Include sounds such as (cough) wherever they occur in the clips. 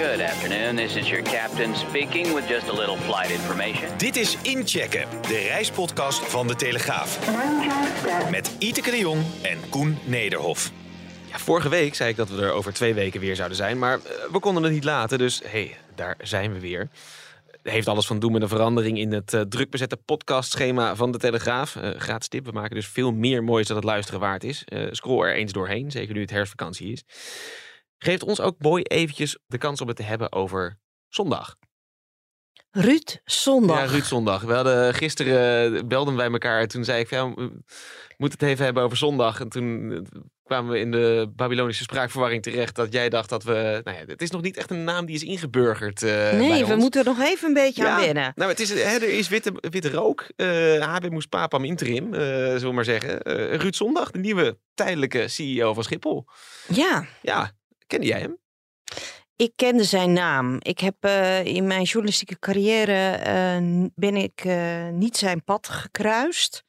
Good afternoon. This is your captain speaking with just a little flight information. Dit is Inchecken, de reispodcast van De Telegraaf. Met Iteke de Jong en Koen Nederhof. Ja, vorige week zei ik dat we er over twee weken weer zouden zijn, maar eh, we konden het niet laten, dus hey, daar zijn we weer. Heeft alles van doen met een verandering in het uh, druk bezette podcastschema van de Telegraaf. Uh, gratis tip, we maken dus veel meer moois dat het luisteren waard is. Uh, scroll er eens doorheen, zeker nu het herfstvakantie is. Geeft ons ook mooi eventjes de kans om het te hebben over zondag. Ruud Zondag. Ja, Ruud Zondag. We hadden, gisteren belden wij elkaar. Toen zei ik, ja, we moeten het even hebben over zondag. En toen kwamen we in de Babylonische spraakverwarring terecht. Dat jij dacht dat we... Nou ja, het is nog niet echt een naam die is ingeburgerd uh, Nee, we moeten er nog even een beetje ja, aan wennen. Nou, het is, hè, er is witte, witte rook. Uh, HB moest papam interim, uh, zullen we maar zeggen. Ruud Zondag, de nieuwe tijdelijke CEO van Schiphol. Ja. Ja, kende jij hem? Ik kende zijn naam. Ik heb uh, in mijn journalistieke carrière uh, ben ik uh, niet zijn pad gekruist.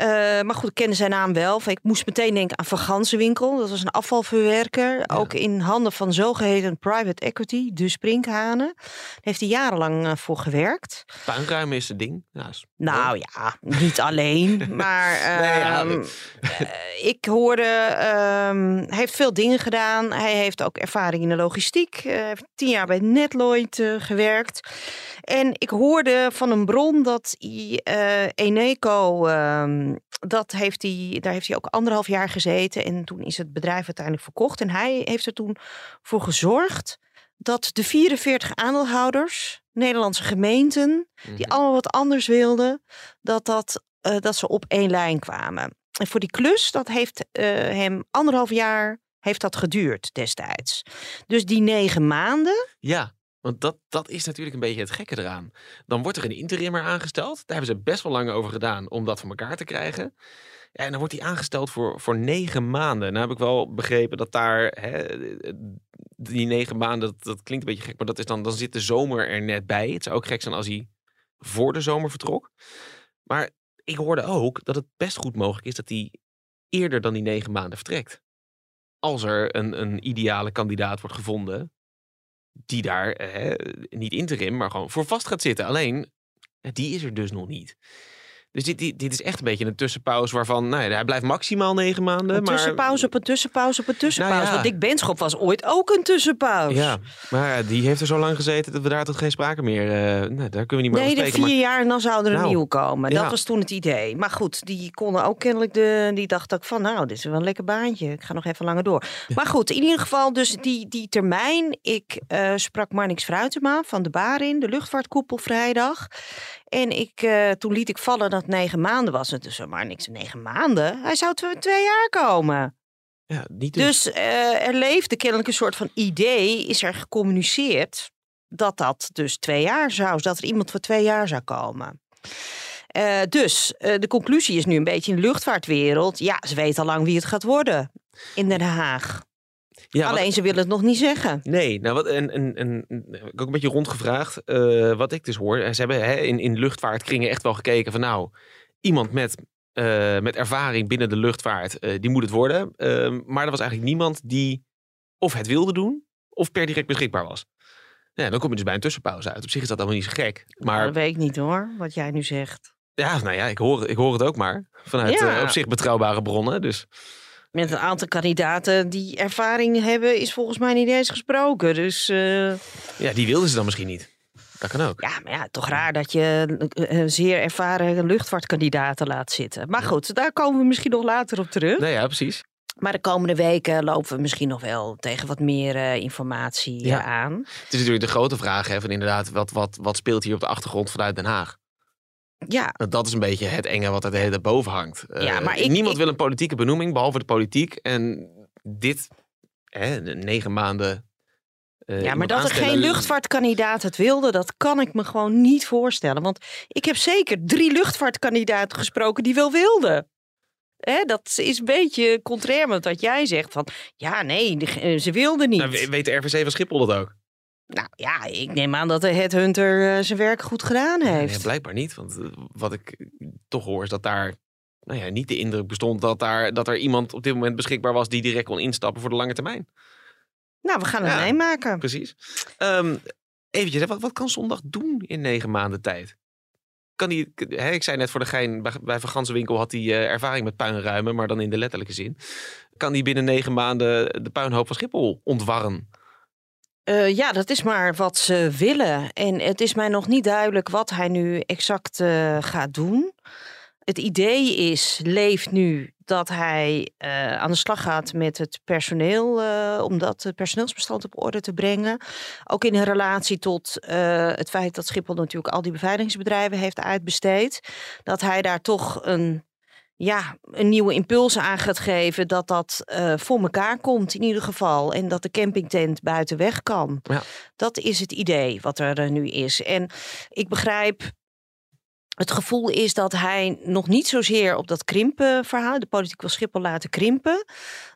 Uh, maar goed, ik kende zijn naam wel. Ik moest meteen denken aan Van Gansenwinkel. Dat was een afvalverwerker. Ja. Ook in handen van zogeheten private equity, de Sprinkhanen. Daar heeft hij jarenlang uh, voor gewerkt. Puinruimen is het ding. Ja, is... Nou ja, niet (laughs) alleen. maar uh, nee, ja, uh, ik hoorde, hij heeft veel dingen gedaan. Hij heeft ook ervaring in de logistiek. Hij heeft tien jaar bij Netloid gewerkt. En ik hoorde van een bron dat hij, uh, Eneco, uh, dat heeft hij, daar heeft hij ook anderhalf jaar gezeten. En toen is het bedrijf uiteindelijk verkocht. En hij heeft er toen voor gezorgd dat de 44 aandeelhouders, Nederlandse gemeenten, mm -hmm. die allemaal wat anders wilden, dat, dat, uh, dat ze op één lijn kwamen. En voor die klus, dat heeft uh, hem anderhalf jaar heeft dat geduurd destijds. Dus die negen maanden. Ja. Want dat, dat is natuurlijk een beetje het gekke eraan. Dan wordt er een interimmer aangesteld. Daar hebben ze best wel lang over gedaan om dat voor elkaar te krijgen. En dan wordt hij aangesteld voor, voor negen maanden. Nou heb ik wel begrepen dat daar, hè, die negen maanden, dat, dat klinkt een beetje gek, maar dat is dan, dan zit de zomer er net bij. Het zou ook gek zijn als hij voor de zomer vertrok. Maar ik hoorde ook dat het best goed mogelijk is dat hij eerder dan die negen maanden vertrekt. Als er een, een ideale kandidaat wordt gevonden die daar eh, niet interim, maar gewoon voor vast gaat zitten. Alleen, die is er dus nog niet. Dus dit, dit, dit is echt een beetje een tussenpauze waarvan, nou ja, hij blijft maximaal negen maanden. Een maar... tussenpauze op een tussenpauze op een tussenpauze. Nou ja. Want Dick Benschop was ooit ook een tussenpauze. Ja, maar die heeft er zo lang gezeten dat we daar tot geen sprake meer, uh, nou, daar kunnen we niet meer nee, over Nee, spreken. de vier maar... jaar en dan zou er een nou, nieuw komen. Dat ja. was toen het idee. Maar goed, die konden ook kennelijk, de, die dachten ook van, nou, dit is wel een lekker baantje. Ik ga nog even langer door. Maar goed, in ieder geval dus die, die termijn. Ik uh, sprak Marnix Fruitema van de Barin, de luchtvaartkoepel vrijdag. En ik, uh, toen liet ik vallen dat het negen maanden was. En dus maar niks negen maanden. Hij zou twee, twee jaar komen. Ja, niet dus. Uh, er leefde kennelijk een soort van idee, is er gecommuniceerd dat dat dus twee jaar zou, dat er iemand voor twee jaar zou komen. Uh, dus de conclusie is nu een beetje in de luchtvaartwereld. Ja, ze weten al lang wie het gaat worden in Den Haag. Ja, Alleen wat, ze willen het nog niet zeggen. Nee, nou wat, en, en, en ik heb ook een beetje rondgevraagd. Uh, wat ik dus hoor. Ze hebben hè, in, in luchtvaartkringen echt wel gekeken van nou, iemand met, uh, met ervaring binnen de luchtvaart, uh, die moet het worden. Ehm, maar er was eigenlijk niemand die of het wilde doen, of per direct beschikbaar was. Ja, dan kom je dus bij een tussenpauze uit. Op zich is dat allemaal niet zo gek. Maar nou, dat weet ik niet hoor, wat jij nu zegt. Ja, nou ja, ik hoor, ik hoor het ook maar. Vanuit ja. op zich betrouwbare bronnen. Dus met een aantal kandidaten die ervaring hebben, is volgens mij niet eens gesproken. Dus, uh... Ja, die wilden ze dan misschien niet. Dat kan ook. Ja, maar ja, toch raar dat je een zeer ervaren luchtvaartkandidaten laat zitten. Maar goed, daar komen we misschien nog later op terug. Nee, ja, precies. Maar de komende weken lopen we misschien nog wel tegen wat meer uh, informatie ja. aan. Het is natuurlijk de grote vraag, hè, van inderdaad, wat, wat, wat speelt hier op de achtergrond vanuit Den Haag? Ja. Dat is een beetje het enge wat er de hele boven hangt. Ja, uh, maar ik, niemand ik... wil een politieke benoeming, behalve de politiek. En dit, hè, negen maanden. Uh, ja, maar dat er geen luchtvaartkandidaat het wilde, dat kan ik me gewoon niet voorstellen. Want ik heb zeker drie luchtvaartkandidaten gesproken die wel wilden. Hè, dat is een beetje contrair met wat jij zegt. Van ja, nee, ze wilden niet. Nou, weet de RVC van Schiphol dat ook? Nou ja, ik neem aan dat de headhunter uh, zijn werk goed gedaan heeft. Nee, blijkbaar niet. Want uh, wat ik toch hoor is dat daar nou ja, niet de indruk bestond dat, daar, dat er iemand op dit moment beschikbaar was die direct kon instappen voor de lange termijn. Nou, we gaan het Ja. meemaken. Precies. Ehm eventjes, wat, wat kan zondag doen in negen maanden tijd? Kan die, hè, ik zei net voor de gein, bij, bij Van Gansenwinkel had hij eh, ervaring met puinruimen, maar dan in de letterlijke zin. Kan die binnen negen maanden de puinhoop van Schiphol ontwarren? Eh, ja, dat is maar wat ze willen. En het is mij nog niet duidelijk wat hij nu exact eh, gaat doen. Het idee is, leeft nu, dat hij eh, aan de slag gaat met het personeel, om dat personeelsbestand op orde te brengen. Ook in relatie tot het feit dat Schiphol natuurlijk al die beveiligingsbedrijven heeft uitbesteed. Dat hij daar toch een, ja, een nieuwe impuls aan gaat geven, dat dat eh, voor elkaar komt in ieder geval. En dat de campingtent buiten weg kan. Ja. Dat is het idee wat er eh, nu is. En ik begrijp het gevoel is dat hij nog niet zozeer op dat krimpen verhaal, de politiek wil Schiphol laten krimpen,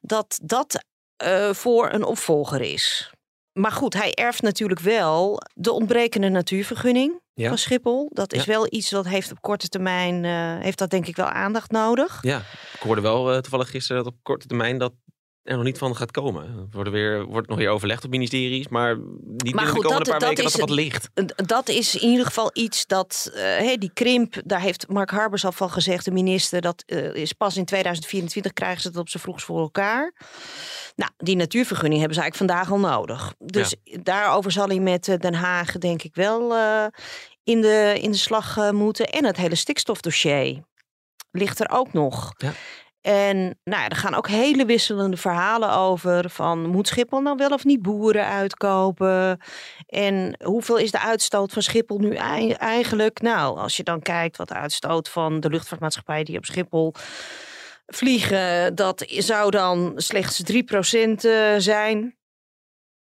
dat dat eh, voor een opvolger is. Maar goed, hij erft natuurlijk wel de ontbrekende natuurvergunning Ja. van Schiphol. Dat is Ja. wel iets dat heeft op korte termijn, eh, heeft dat denk ik wel aandacht nodig. Ja, ik hoorde wel eh, toevallig gisteren dat op korte termijn dat er nog niet van gaat komen. Er wordt, weer, wordt nog weer overlegd op ministeries, maar niet binnen goed, de komende dat- paar dat weken dat is er wat ligt. Dat is in ieder geval iets dat, hey, die krimp, daar heeft Mark Harbers al van gezegd, de minister, dat eh, is pas in 2024 krijgen ze het op z'n vroegst voor elkaar. Nou, die natuurvergunning hebben ze eigenlijk vandaag al nodig. Dus daarover zal hij met eh, Den Haag denk ik wel in, de, in de slag moeten. En het hele stikstofdossier ligt er ook nog. Ja. En nou ja, er gaan ook hele wisselende verhalen over. Van moet Schiphol nou wel of niet boeren uitkopen? En hoeveel is de uitstoot van Schiphol nu ei- eigenlijk? Nou, als je dan kijkt wat de uitstoot van de luchtvaartmaatschappij die op Schiphol vliegen, dat zou dan slechts 3% eh, zijn.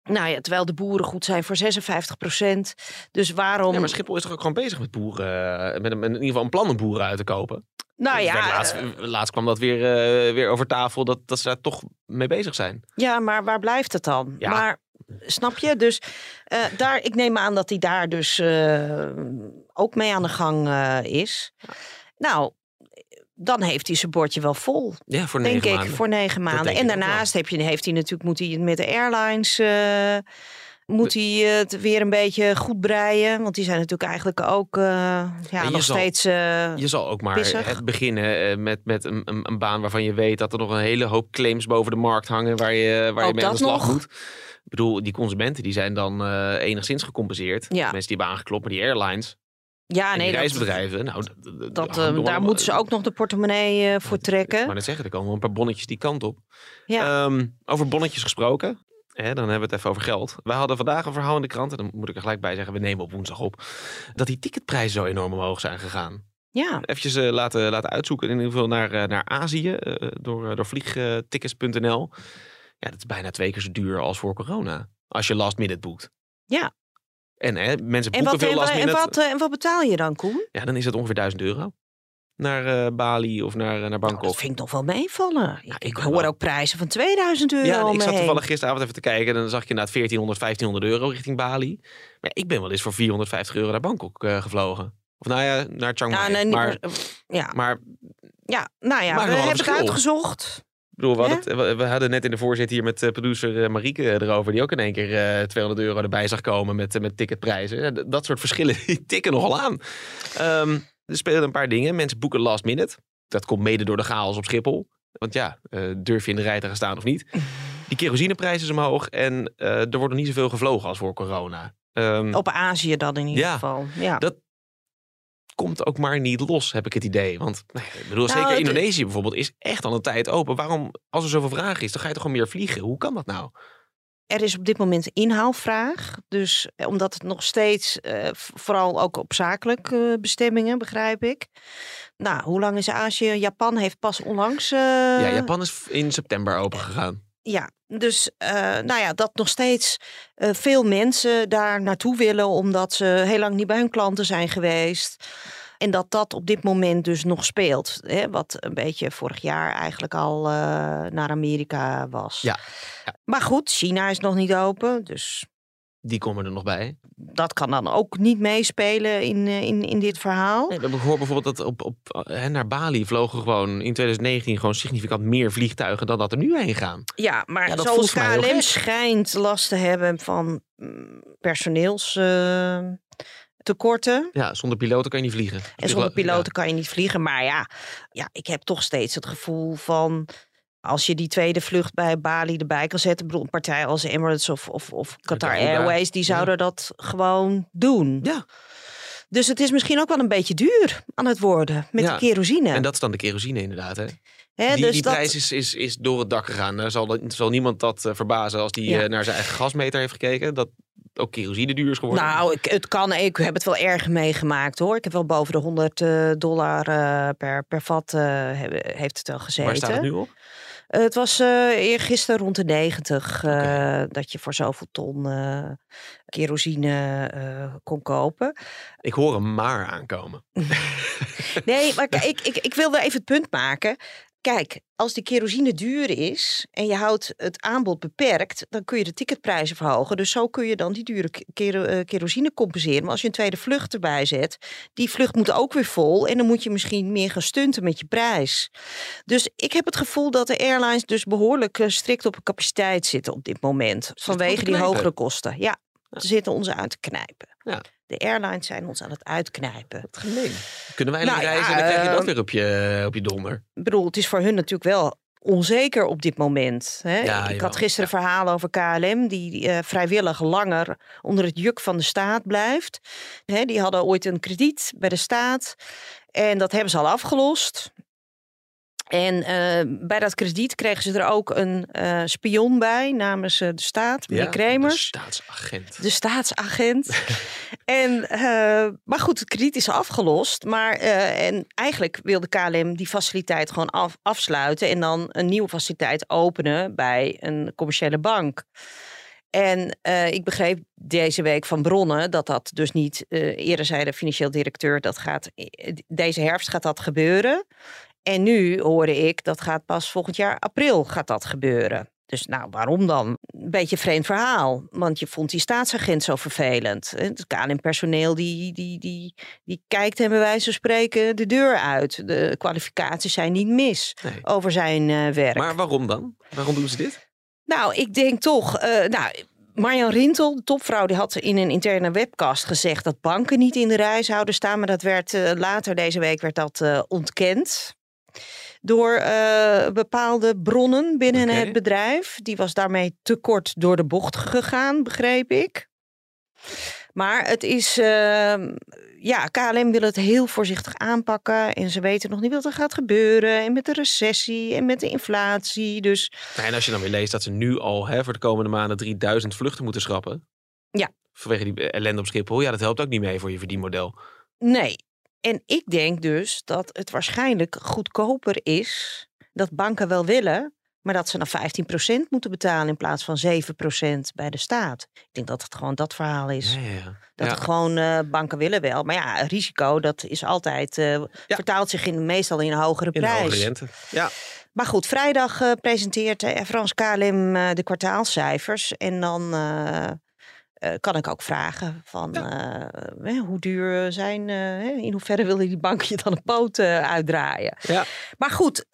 Nou ja, terwijl de boeren goed zijn voor 56%. Dus waarom? Ja, maar Schiphol is toch ook gewoon bezig met boeren, eh, met in ieder geval een plan om boeren uit te kopen. Nou werd ja, laatst, eh, laatst kwam dat weer, eh, weer over tafel dat, dat ze daar toch mee bezig zijn. Ja, maar waar blijft het dan? Ja. Maar snap je? Dus eh, daar, ik neem aan dat hij daar dus ook mee aan de gang is. Nou, dan heeft hij zijn bordje wel vol, Ja, voor denk negen ik, maanden. voor negen maanden. En daarnaast heb je, heeft hij natuurlijk, moet hij met de airlines. Moet hij het weer een beetje goed breien? Want die zijn natuurlijk eigenlijk ook eh, ja, nog zal- steeds. eh, Je zal ook maar Pissig. het beginnen eh, met, met een, een, een baan waarvan je weet dat er nog een hele hoop claims boven de markt hangen waar je, waar je mee aan de dat slag nog. moet. Ik bedoel, die consumenten die zijn dan enigszins gecompenseerd. Ja. Mensen die hebben aangeklopt, maar die airlines ja, en nee, die dat, reisbedrijven. Nou, dat, daar moeten ze ook nog de portemonnee voor Ik trekken. wou net zeggen, er komen wel een paar bonnetjes die kant op. Ja. Ehm, over bonnetjes gesproken. Hè, dan hebben we het even over geld. Wij hadden vandaag een verhaal in de krant. En dan moet ik er gelijk bij zeggen, we nemen op woensdag op. Dat die ticketprijzen zo enorm omhoog zijn gegaan. ja. Eventjes eh, laten, laten uitzoeken. In ieder geval naar, eh, naar Azië. eh, door, door vliegtickets.nl. Ja, dat is bijna twee keer zo duur als voor corona. Als je last minute boekt. Ja. En hè, mensen En boeken wat, veel en, last wa- en, minute. wat, en wat betaal je dan, Koen? Ja, dan is het ongeveer 1000 euro. Naar eh, Bali of naar, eh, naar Nou, Bangkok. dat vind ik nog wel meevallen. Ik, ik ik hoor wel- ook prijzen van 2000 euro. Ja, ik zat toevallig gisteravond even te kijken. En dan zag je inderdaad 1400, 1500 euro richting Bali. Maar ik ben wel eens voor 450 euro naar Bangkok eh, gevlogen. Of nou ja, naar Chiang Mai. Ja, nee, niet maar, ja, maar ja, nou ja, we hebben het uitgezocht. ik bedoel, we, hadden, het- we, hadden net in de voorzit hier met producer Marieke erover. Die ook in één keer eh 200 euro erbij zag komen met, met ticketprijzen. Ja, dat soort verschillen (laughs) die tikken nogal aan. Ehm, er spelen een paar dingen. Mensen boeken last minute. Dat komt mede door de chaos op Schiphol. Want ja, eh, durf je in de rij te gaan staan of niet? (laughs) Die kerosineprijs is omhoog. En eh, er wordt nog niet zoveel gevlogen als voor corona. Ehm, Op Azië dan in ieder Ja, geval. Ja. dat komt ook maar niet los, heb ik het idee. Want ik bedoel, Nou, zeker Indonesië bijvoorbeeld is echt al een tijd open. Waarom, als er zoveel vraag is, dan ga je toch gewoon meer vliegen? Hoe kan dat nou? Er is op dit moment een inhaalvraag. Dus eh, omdat het nog steeds, eh, vooral ook op zakelijke eh, bestemmingen, begrijp ik. Nou, hoe lang is Azië? Japan heeft pas onlangs. ja, Japan is in september open gegaan. Ja, dus nou ja, dat nog steeds veel mensen daar naartoe willen omdat ze heel lang niet bij hun klanten zijn geweest. En dat dat op dit moment dus nog speelt. Hè, wat een beetje vorig jaar eigenlijk al eh, naar Amerika was. Ja, ja. Maar goed, China is nog niet open. Dus Die komen er nog bij. Dat kan dan ook niet meespelen in, eh, in, in dit verhaal. Nee, we hebben gehoord bijvoorbeeld dat op, op, hè, naar Bali vlogen gewoon in 2019 gewoon significant meer vliegtuigen dan dat er nu heen gaan. Ja, maar Ja, zoals KLM schijnt last te hebben van mm, personeelstekorten. Ja, zonder piloten kan je niet vliegen. En zonder piloten kan je niet vliegen. Maar ja, ja, ik heb toch steeds het gevoel van... als je die tweede vlucht bij Bali erbij kan zetten... ik bedoel, een partij als Emirates of, of, of Qatar. Airways... die Ja. zouden dat gewoon doen. Ja. Dus het is misschien ook wel een beetje duur aan het worden met Ja, de kerosine. En dat is dan de kerosine inderdaad. Hè? Die dus die dat- prijs is, is, is door het dak gegaan. Daar zal, zal niemand dat eh, verbazen als die Ja. eh, naar zijn eigen gasmeter heeft gekeken. Dat ook kerosine duur is geworden. Nou, ik, het kan. Ik heb het wel erg meegemaakt hoor. Ik heb wel boven de 100 eh, dollar per, per vat heeft het wel gezeten. Waar staat het nu op? Het was eergisteren rond de 90 eh, dat je voor zoveel ton kerosine kon kopen. Ik hoor hem maar aankomen. (laughs) Nee, maar (laughs) ik, ik, ik wilde even het punt maken. Kijk, als die kerosine duur is en je houdt het aanbod beperkt, dan kun je de ticketprijzen verhogen. Dus zo kun je dan die dure kero- eh, kerosine compenseren. Maar als je een tweede vlucht erbij zet, die vlucht moet ook weer vol. En dan moet je misschien meer gaan stunten met je prijs. Dus ik heb het gevoel dat de airlines dus behoorlijk eh, strikt op hun capaciteit zitten op dit moment. Vanwege die hogere kosten. Ja, ze zitten ons uit te knijpen. Ja. De airlines zijn ons aan het uitknijpen. Wat gemeen. Kunnen wij nou Nou ja, reizen en dan krijg je dat ehm, weer op je, op je donder. Ik bedoel, het is voor hun natuurlijk wel onzeker op dit moment. Hè? Ja, ik had gisteren verhaal over KLM, die eh, vrijwillig langer onder het juk van de staat blijft. Hè, die hadden ooit een krediet bij de staat en dat hebben ze al afgelost. En eh, bij dat krediet kregen ze er ook een eh, spion bij namens eh, de staat, meneer de Kremers. staatsagent. De staatsagent. (laughs) en, maar goed, het krediet is afgelost. Maar, en eigenlijk wilde KLM die faciliteit gewoon af, afsluiten. En dan een nieuwe faciliteit openen bij een commerciële bank. En ik begreep deze week van bronnen dat dat dus niet. eerder zei de financieel directeur dat gaat. Deze herfst gaat dat gebeuren. En nu hoorde ik dat gaat pas volgend jaar april gaat dat gebeuren. Dus nou, waarom dan? Een beetje een vreemd verhaal. Want je vond die staatsagent zo vervelend. Het KLM-personeel die, die, die, die kijkt hem bij wijze van spreken de deur uit. De kwalificaties zijn niet mis Nee. over zijn eh, werk. Maar waarom dan? Waarom doen ze dit? Nou, ik denk toch. eh nou, Marjan Rintel, de topvrouw, die had in een interne webcast gezegd dat banken niet in de rij zouden staan. Maar dat werd eh, later deze week werd dat ontkend. Door eh, bepaalde bronnen binnen het bedrijf. Die was daarmee te kort door de bocht gegaan, begreep ik. Maar het is. ehm, ja, KLM wil het heel voorzichtig aanpakken. En ze weten nog niet wat er gaat gebeuren. En met de recessie en met de inflatie. Dus en als je dan weer leest dat ze nu al hè, voor de komende maanden 3000 vluchten moeten schrappen. Ja. Vanwege die ellende op Schiphol. Ja, dat helpt ook niet mee voor je verdienmodel. Nee. En ik denk dus dat het waarschijnlijk goedkoper is dat banken wel willen, maar dat ze dan 15% moeten betalen in plaats van 7% bij de staat. Ik denk dat het gewoon dat verhaal is. Ja, ja. Dat Ja. gewoon eh, banken willen wel. Maar ja, risico, dat is altijd, eh, vertaalt zich in, meestal in een hogere In prijs. hogere rente. Ja. Maar goed, vrijdag eh, presenteert Frans KLM de kwartaalcijfers. En dan eh, kan ik ook vragen van eh, hoe duur zijn, eh, in hoeverre willen die banken je dan een poot uitdraaien. Ja. Maar goed,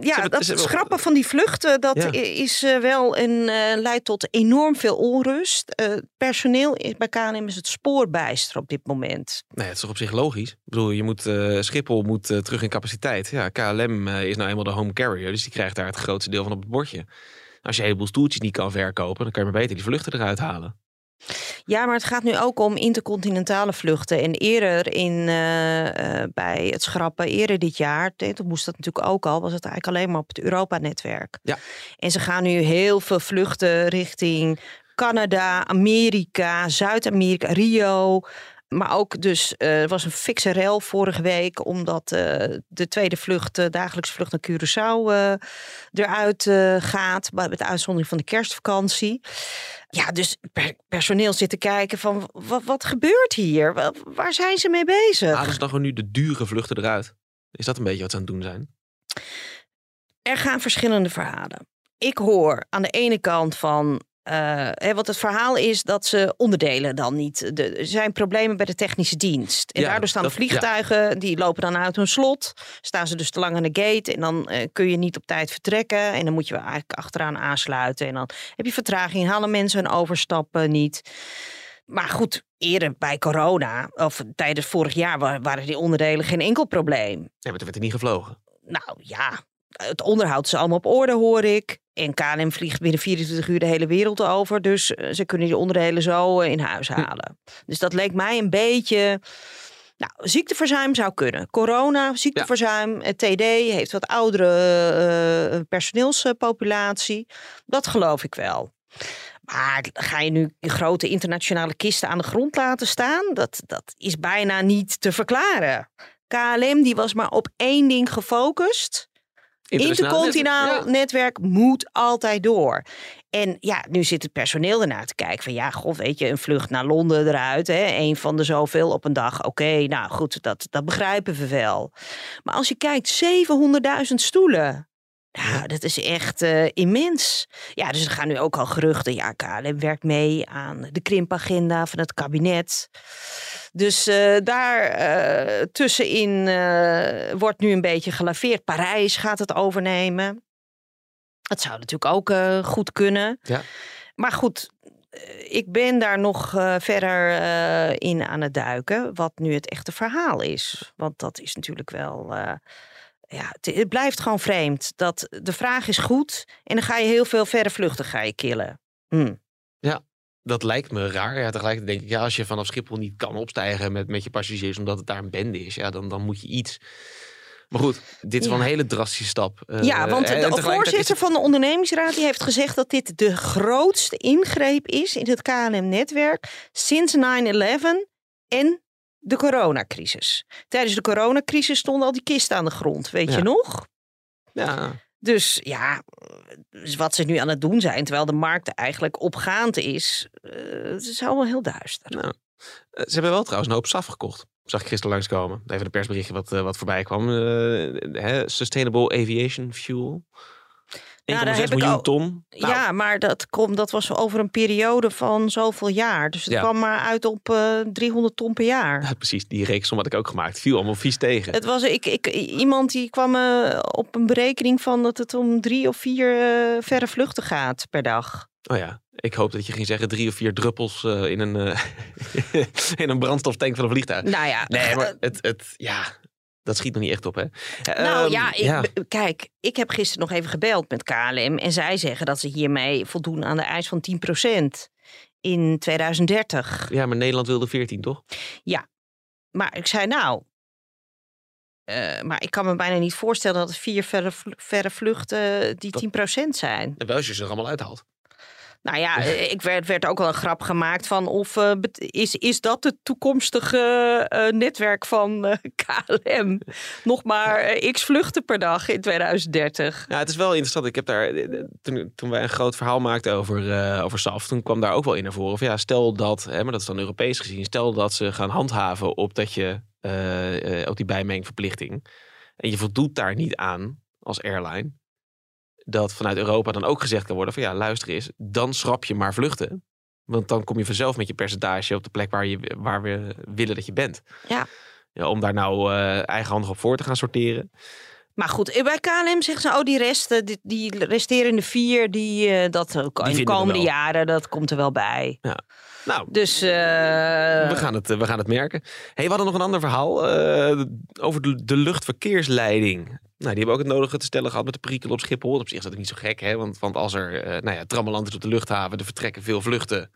ja, dat hebben- schrappen van die vluchten, dat Ja. is wel een, leidt tot enorm veel onrust. Personeel is, bij KLM is het spoorbijster op dit moment. Nee, het is toch op zich logisch. Ik bedoel, je moet, Schiphol moet terug in capaciteit. Ja, KLM is nou eenmaal de home carrier. Dus die krijgt daar het grootste deel van op het bordje. Als je een heleboel stoeltjes niet kan verkopen, dan kan je maar beter die vluchten eruit halen. Ja, maar het gaat nu ook om intercontinentale vluchten. En eerder in, eh, eh, bij het schrappen, eerder dit jaar, toen moest dat natuurlijk ook al, was het eigenlijk alleen maar op het Europa-netwerk. Ja. En ze gaan nu heel veel vluchten richting Canada, Amerika, Zuid-Amerika, Rio. Maar ook dus, eh, er was een fikse rel vorige week, omdat eh, de tweede vlucht, de dagelijkse vlucht naar Curaçao, eh, eruit eh, gaat. Met de uitzondering van de kerstvakantie. Ja, dus per- personeel zit te kijken van wat, wat gebeurt hier? Wa- Waar zijn ze mee bezig? Halen ze dan gewoon nu de dure vluchten eruit? Is dat een beetje wat ze aan het doen zijn? Er gaan verschillende verhalen. Ik hoor aan de ene kant van Uh, hè, want het verhaal is dat ze onderdelen dan niet. De, er zijn problemen bij de technische dienst. En Ja, daardoor staan dat- vliegtuigen, die lopen dan uit hun slot. Staan ze dus te lang aan de gate. En dan eh, kun je niet op tijd vertrekken. En dan moet je eigenlijk achteraan aansluiten. En dan heb je vertraging, halen mensen hun overstappen niet. Maar goed, eerder bij corona, of tijdens vorig jaar, wa- waren die onderdelen geen enkel probleem. Ja, maar werd er niet gevlogen. Nou ja, het onderhoud is allemaal op orde, hoor ik. En KLM vliegt binnen 24 uur de hele wereld over. Dus eh, ze kunnen die onderdelen zo eh, in huis halen. Dus dat leek mij een beetje... Nou, ziekteverzuim zou kunnen. Corona, ziekteverzuim. eh, TD heeft wat oudere personeelspopulatie. Dat geloof ik wel. Maar ga je nu grote internationale kisten aan de grond laten staan? Dat, dat is bijna niet te verklaren. KLM die was maar op één ding gefocust. Intercontinentaal netwerk, ja. netwerk moet altijd door. En ja, nu zit het personeel ernaar te kijken van ja, god, weet je, een vlucht naar Londen eruit, hè, een van de zoveel op een dag. Oké, nou goed, dat, dat begrijpen we wel. Maar als je kijkt, 700.000 stoelen. Ja, dat is echt eh, immens. Ja, dus er gaan nu ook al geruchten. Ja, KLM werkt mee aan de krimpagenda van het kabinet. Dus eh, daar eh, tussenin wordt nu een beetje gelaveerd. Parijs gaat het overnemen. Dat zou natuurlijk ook goed kunnen. Ja. Maar goed, ik ben daar nog verder in aan het duiken. Wat nu het echte verhaal is. Want dat is natuurlijk wel. Ja, het, blijft gewoon vreemd. Dat de vraag is goed. En dan ga je heel veel verre vluchten ga je killen. Hm. Dat lijkt me raar. Ja, tegelijkertijd denk ik, ja, als je vanaf Schiphol niet kan opstijgen met, met je passagiers, omdat het daar een bende is, ja, dan, dan moet je iets. Maar goed, dit is wel Ja. een hele drastische stap. Eh, Ja, want de is voorzitter van de ondernemingsraad die heeft gezegd dat dit de grootste ingreep is in het KLM-netwerk sinds 9-11 en de coronacrisis. Tijdens de coronacrisis stonden al die kisten aan de grond, weet Ja. je nog? Ja, Dus ja, dus wat ze nu aan het doen zijn, terwijl de markt eigenlijk opgaand is, eh, het is allemaal heel duister. nou, ze hebben wel trouwens een hoop SAF gekocht. Zag ik gisteren langskomen. Even een persberichtje wat, eh, wat voorbij kwam. Hè, Sustainable Aviation Fuel. 1,6 daar heb ik miljoen al- ton. Nou, Ja, maar dat, komt, dat was over een periode van zoveel jaar. Dus het Ja. kwam maar uit op eh 300 ton per jaar. ja, precies. Die reeksom had ik ook gemaakt. Viel allemaal vies tegen. Het was ik, ik, iemand die kwam eh, op een berekening van dat het om drie of vier eh, verre vluchten gaat per dag. Oh ja, ik hoop dat je ging zeggen drie of vier druppels in, een, (laughs) in een brandstoftank van een vliegtuig. Nou ja, Nee, maar het, het, ja, dat schiet nog niet echt op, hè? nou Ehm, ja, ik, kijk, ik heb gisteren nog even gebeld met KLM en zij zeggen dat ze hiermee voldoen aan de eis van 10% in 2030. Ja, maar Nederland wilde 14, toch? Maar ik zei nou, eh, maar ik kan me bijna niet voorstellen dat vier verre, verre vluchten die Dat- 10% zijn. En wel als je ze er allemaal uithaalt. Nou ja, eh, ik werd, werd ook wel een grap gemaakt van of eh, is, is dat het toekomstige eh, netwerk van eh, KLM? Nog maar x vluchten per dag in 2030. Ja, het is wel interessant. Ik heb daar, toen, toen wij een groot verhaal maakten over, over SAF, toen kwam daar ook wel in naar voren. Of ja, stel dat, hè, maar dat is dan Europees gezien, stel dat ze gaan handhaven op dat je, op die bijmengverplichting. En je voldoet daar niet aan als airline. Dat vanuit Europa dan ook gezegd kan worden van ja, luister eens, dan schrap je maar vluchten. Want dan kom je vanzelf met je percentage op de plek waar, je, waar we willen dat je bent. Ja. Ja, om daar nou eh, eigenhandig op voor te gaan sorteren. Maar goed, eh, bij KLM zeggen ze, oh die resten, die, die resterende vier, die, eh, dat ook in de komende jaren, dat komt er wel bij. Nou, Dus We gaan, het, we gaan het merken. Hey, we hadden nog een ander verhaal over de, de luchtverkeersleiding. Nou, die hebben ook het nodige te stellen gehad met de perikelen op Schiphol. Op zich is dat ook niet zo gek, hè? Want, want als er eh nou ja, trammeland is op de luchthaven, er vertrekken veel vluchten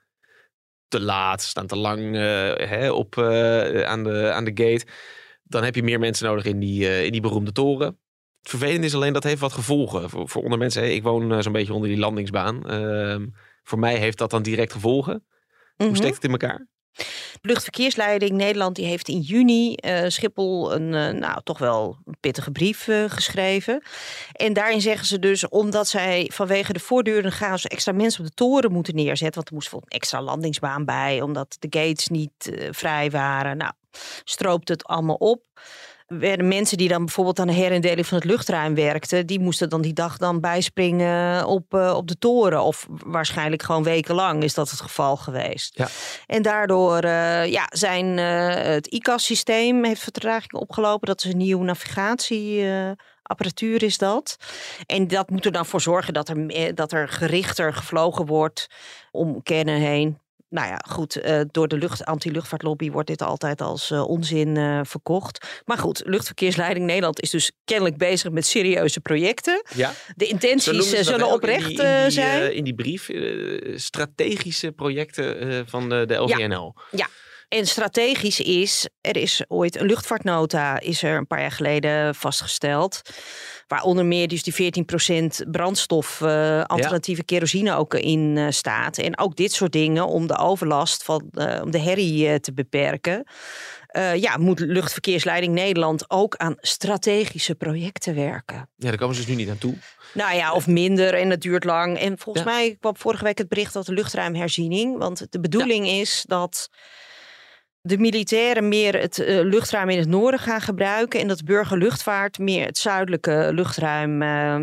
te laat, staan te lang eh, hè, op, eh, aan, de, aan de gate. Dan heb je meer mensen nodig in die, in die beroemde toren. Het vervelende is alleen dat heeft wat gevolgen voor, voor onder mensen. hè. Ik woon zo'n beetje onder die landingsbaan. Ehm, voor mij heeft dat dan direct gevolgen. Hoe mhm. steekt het in elkaar? Luchtverkeersleiding Nederland die heeft in juni eh, Schiphol een eh, nou toch wel een pittige brief eh, geschreven. En daarin zeggen ze dus omdat zij vanwege de voortdurende chaos extra mensen op de toren moeten neerzetten. Want er moest bijvoorbeeld een extra landingsbaan bij, omdat de gates niet vrij waren. Nou, stroopt het allemaal op. werden mensen die dan bijvoorbeeld aan de herindeling van het luchtruim werkten, die moesten dan die dag dan bijspringen op, uh, op de toren. Of waarschijnlijk gewoon wekenlang is dat het geval geweest. Ja. En daardoor uh, ja, zijn uh, het ICAS-systeem heeft vertraging opgelopen. Dat is een nieuwe navigatieapparatuur is dat. En dat moet er dan voor zorgen dat er, dat er gerichter gevlogen wordt om kennen heen nou ja, goed, uh, door de lucht, anti-luchtvaartlobby wordt dit altijd als uh, onzin uh, verkocht. Maar goed, Luchtverkeersleiding Nederland is dus kennelijk bezig met serieuze projecten. Ja. De intenties zullen oprecht in die, in die, zijn. in die brief, strategische projecten van de, de LVNL. Ja. ja. En strategisch is, er is ooit een luchtvaartnota, is er een paar jaar geleden vastgesteld. Waar onder meer dus die 14% brandstof, uh, alternatieve ja. kerosine ook in uh, staat. En ook dit soort dingen om de overlast van uh, om de herrie te beperken. ja, moet luchtverkeersleiding Nederland ook aan strategische projecten werken. Ja, daar komen ze dus nu niet aan toe. Nou ja, of minder en het duurt lang. En volgens ja. mij kwam vorige week het bericht dat de luchtruimherziening. Want de bedoeling ja. is dat de militairen meer het uh, luchtruim in het noorden gaan gebruiken en dat burgerluchtvaart meer het zuidelijke luchtruim uh,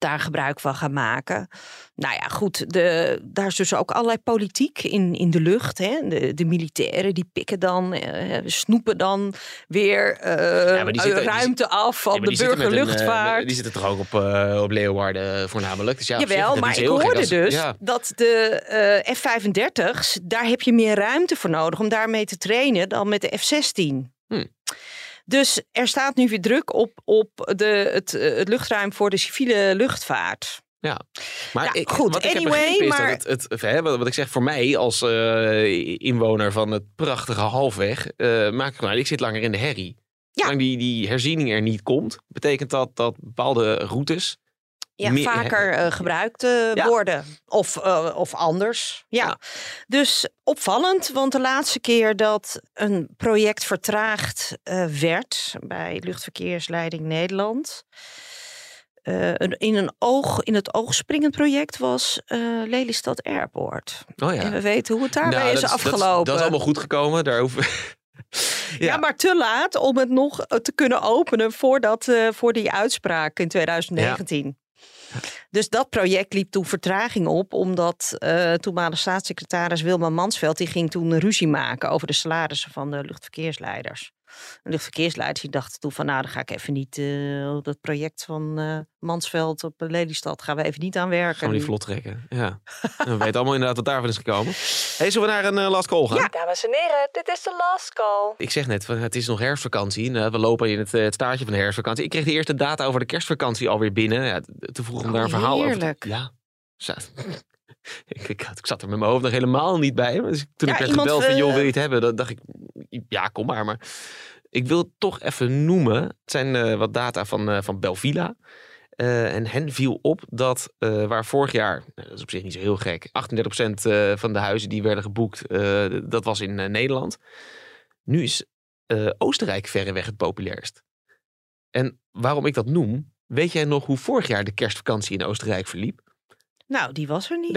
daar gebruik van gaan maken. Nou ja, goed, de, daar is dus ook allerlei politiek in, in de lucht. Hè. De, de militairen die pikken dan, uh, snoepen dan weer uh, ja, zitten, ruimte die, af van de burgerluchtvaart. Een, die zitten toch ook op, uh, op Leeuwarden voornamelijk. Dus ja, Jawel, zich, maar ik hoorde dus ja. dat de F-35's, daar heb je meer ruimte voor nodig om daarmee te trainen dan met de F-16. Hm. Dus er staat nu weer druk op, op de, het, het luchtruim voor de civiele luchtvaart. Ja, maar ik, goed, wat ik anyway, heb maar... is dat het, het wat, ik zeg voor mij als uh, inwoner van het prachtige halfweg, uh, maak ik maar, ik zit langer in de herrie. Ja. Zolang die, die herziening er niet komt, betekent dat dat bepaalde routes ja, meer, vaker uh, gebruikt uh, Ja. worden. Of, uh, of anders. Ja. Ja. Dus opvallend, want de laatste keer dat een project vertraagd werd bij Luchtverkeersleiding Nederland. uh, een- in, een oog, in het oog springend project was uh, Lelystad Airport. Oh ja. En we weten hoe het daarbij Nou, is dat afgelopen. Dat, is allemaal goed gekomen. Daar hoeven... (laughs) Ja. maar te laat om het nog eh, te kunnen openen voordat, eh, voor die uitspraak in 2019. Dus dat project liep toen vertraging op, omdat eh toenmalige staatssecretaris Wilma Mansveld die ging toen ruzie maken over de salarissen van de luchtverkeersleiders. De luchtverkeersleiders die dachten toen van nou, dan ga ik even niet eh, op dat project van eh, Mansveld op Lelystad gaan we even niet aan werken. Gaan we die vlot trekken. Ja. En (laughs) we weten allemaal inderdaad wat daarvan is gekomen. Hey, zullen we naar een eh, last call gaan? Ja, dames en heren, dit is de last call. Ik zeg net, van, het is nog herfstvakantie. We lopen in het, eh, het staartje van de herfstvakantie. Ik kreeg de eerste data over de kerstvakantie alweer binnen. Ja, te vroeg om Oh, daar een verhaal over te... heerlijk. Ja. Zat- (laughs) Ik, ik, ik zat er met mijn hoofd nog helemaal niet bij. Dus toen Ja, ik werd gebeld van, joh, eh, wil je het hebben? Dan dacht ik, ja, kom maar. Maar ik wil toch even noemen. Het zijn eh, wat data van, eh, van Belvila. Eh, en hen viel op dat waar vorig jaar, nou, dat is op zich niet zo heel gek, 38% eh, van de huizen die werden geboekt, dat was in Nederland. Nu is Oostenrijk verreweg het populairst. En waarom ik dat noem, weet jij nog hoe vorig jaar de kerstvakantie in Oostenrijk verliep? Nou, die was er niet.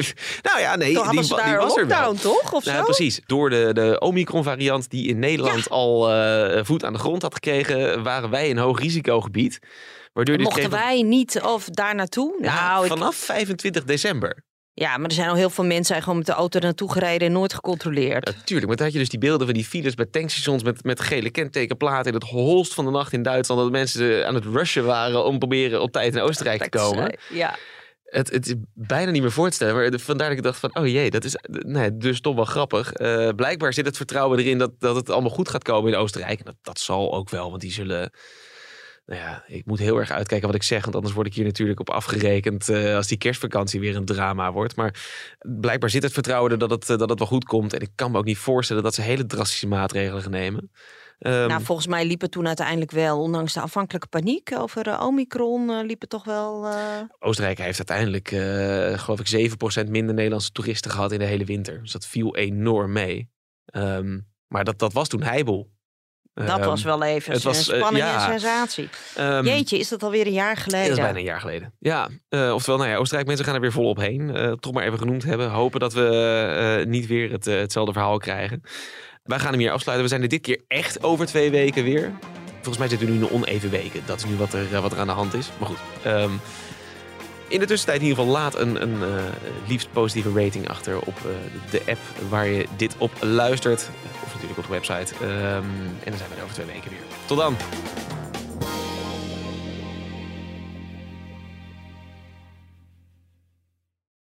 (laughs) nou ja, nee, Toen die, die was er wel. toch? Of Nou, zo? precies. Door de, de Omicron-variant die in Nederland al eh, voet aan de grond had gekregen, waren wij een hoog risicogebied. Waardoor Mochten wij niet of daar naartoe? Ja, nou, ik- vanaf 25 december. ja, maar er zijn al heel veel mensen gewoon met de auto naartoe gereden en nooit gecontroleerd. Natuurlijk, maar toen had je dus die beelden van die files bij tankstations met, met gele kentekenplaten in het holst van de nacht in Duitsland. Dat mensen aan het rushen waren om proberen op tijd in Oostenrijk te komen. eh, ja. Het, het is bijna niet meer voor te stellen. Maar vandaar dat ik dacht van, oh jee, dat is dus toch wel grappig. Eh, blijkbaar zit het vertrouwen erin dat, dat het allemaal goed gaat komen in Oostenrijk. En dat, dat zal ook wel, want die zullen... Nou ja, ik moet heel erg uitkijken wat ik zeg. Want anders word ik hier natuurlijk op afgerekend eh, als die kerstvakantie weer een drama wordt. Maar blijkbaar zit het vertrouwen er dat het, eh, dat het wel goed komt. En ik kan me ook niet voorstellen dat ze hele drastische maatregelen gaan nemen. Ehm, Nou, volgens mij liep het toen uiteindelijk wel, ondanks de aanvankelijke paniek over eh, Omicron, liep het toch wel. eh, Oostenrijk heeft uiteindelijk, geloof ik, 7% minder Nederlandse toeristen gehad in de hele winter. Dus dat viel enorm mee. Ehm, maar dat, dat was toen heibel. dat Ehm, was wel even het was, spanning ja. en sensatie. Jeetje, is dat alweer een jaar geleden? Dat is bijna een jaar geleden. Ja, oftewel, nou ja, Oostenrijk, mensen gaan er weer volop heen. Toch maar even genoemd hebben. Hopen dat we niet weer het, hetzelfde verhaal krijgen. Wij gaan hem hier afsluiten. We zijn er dit keer echt over twee weken weer. Volgens mij zitten we nu in een oneven weken. Dat is nu wat er, wat er aan de hand is. Maar goed. ehm, in de tussentijd in ieder geval laat een, een eh, liefst positieve rating achter op eh, de app waar je dit op luistert. Of natuurlijk op de website. Ehm, en dan zijn we er over twee weken weer. Tot dan!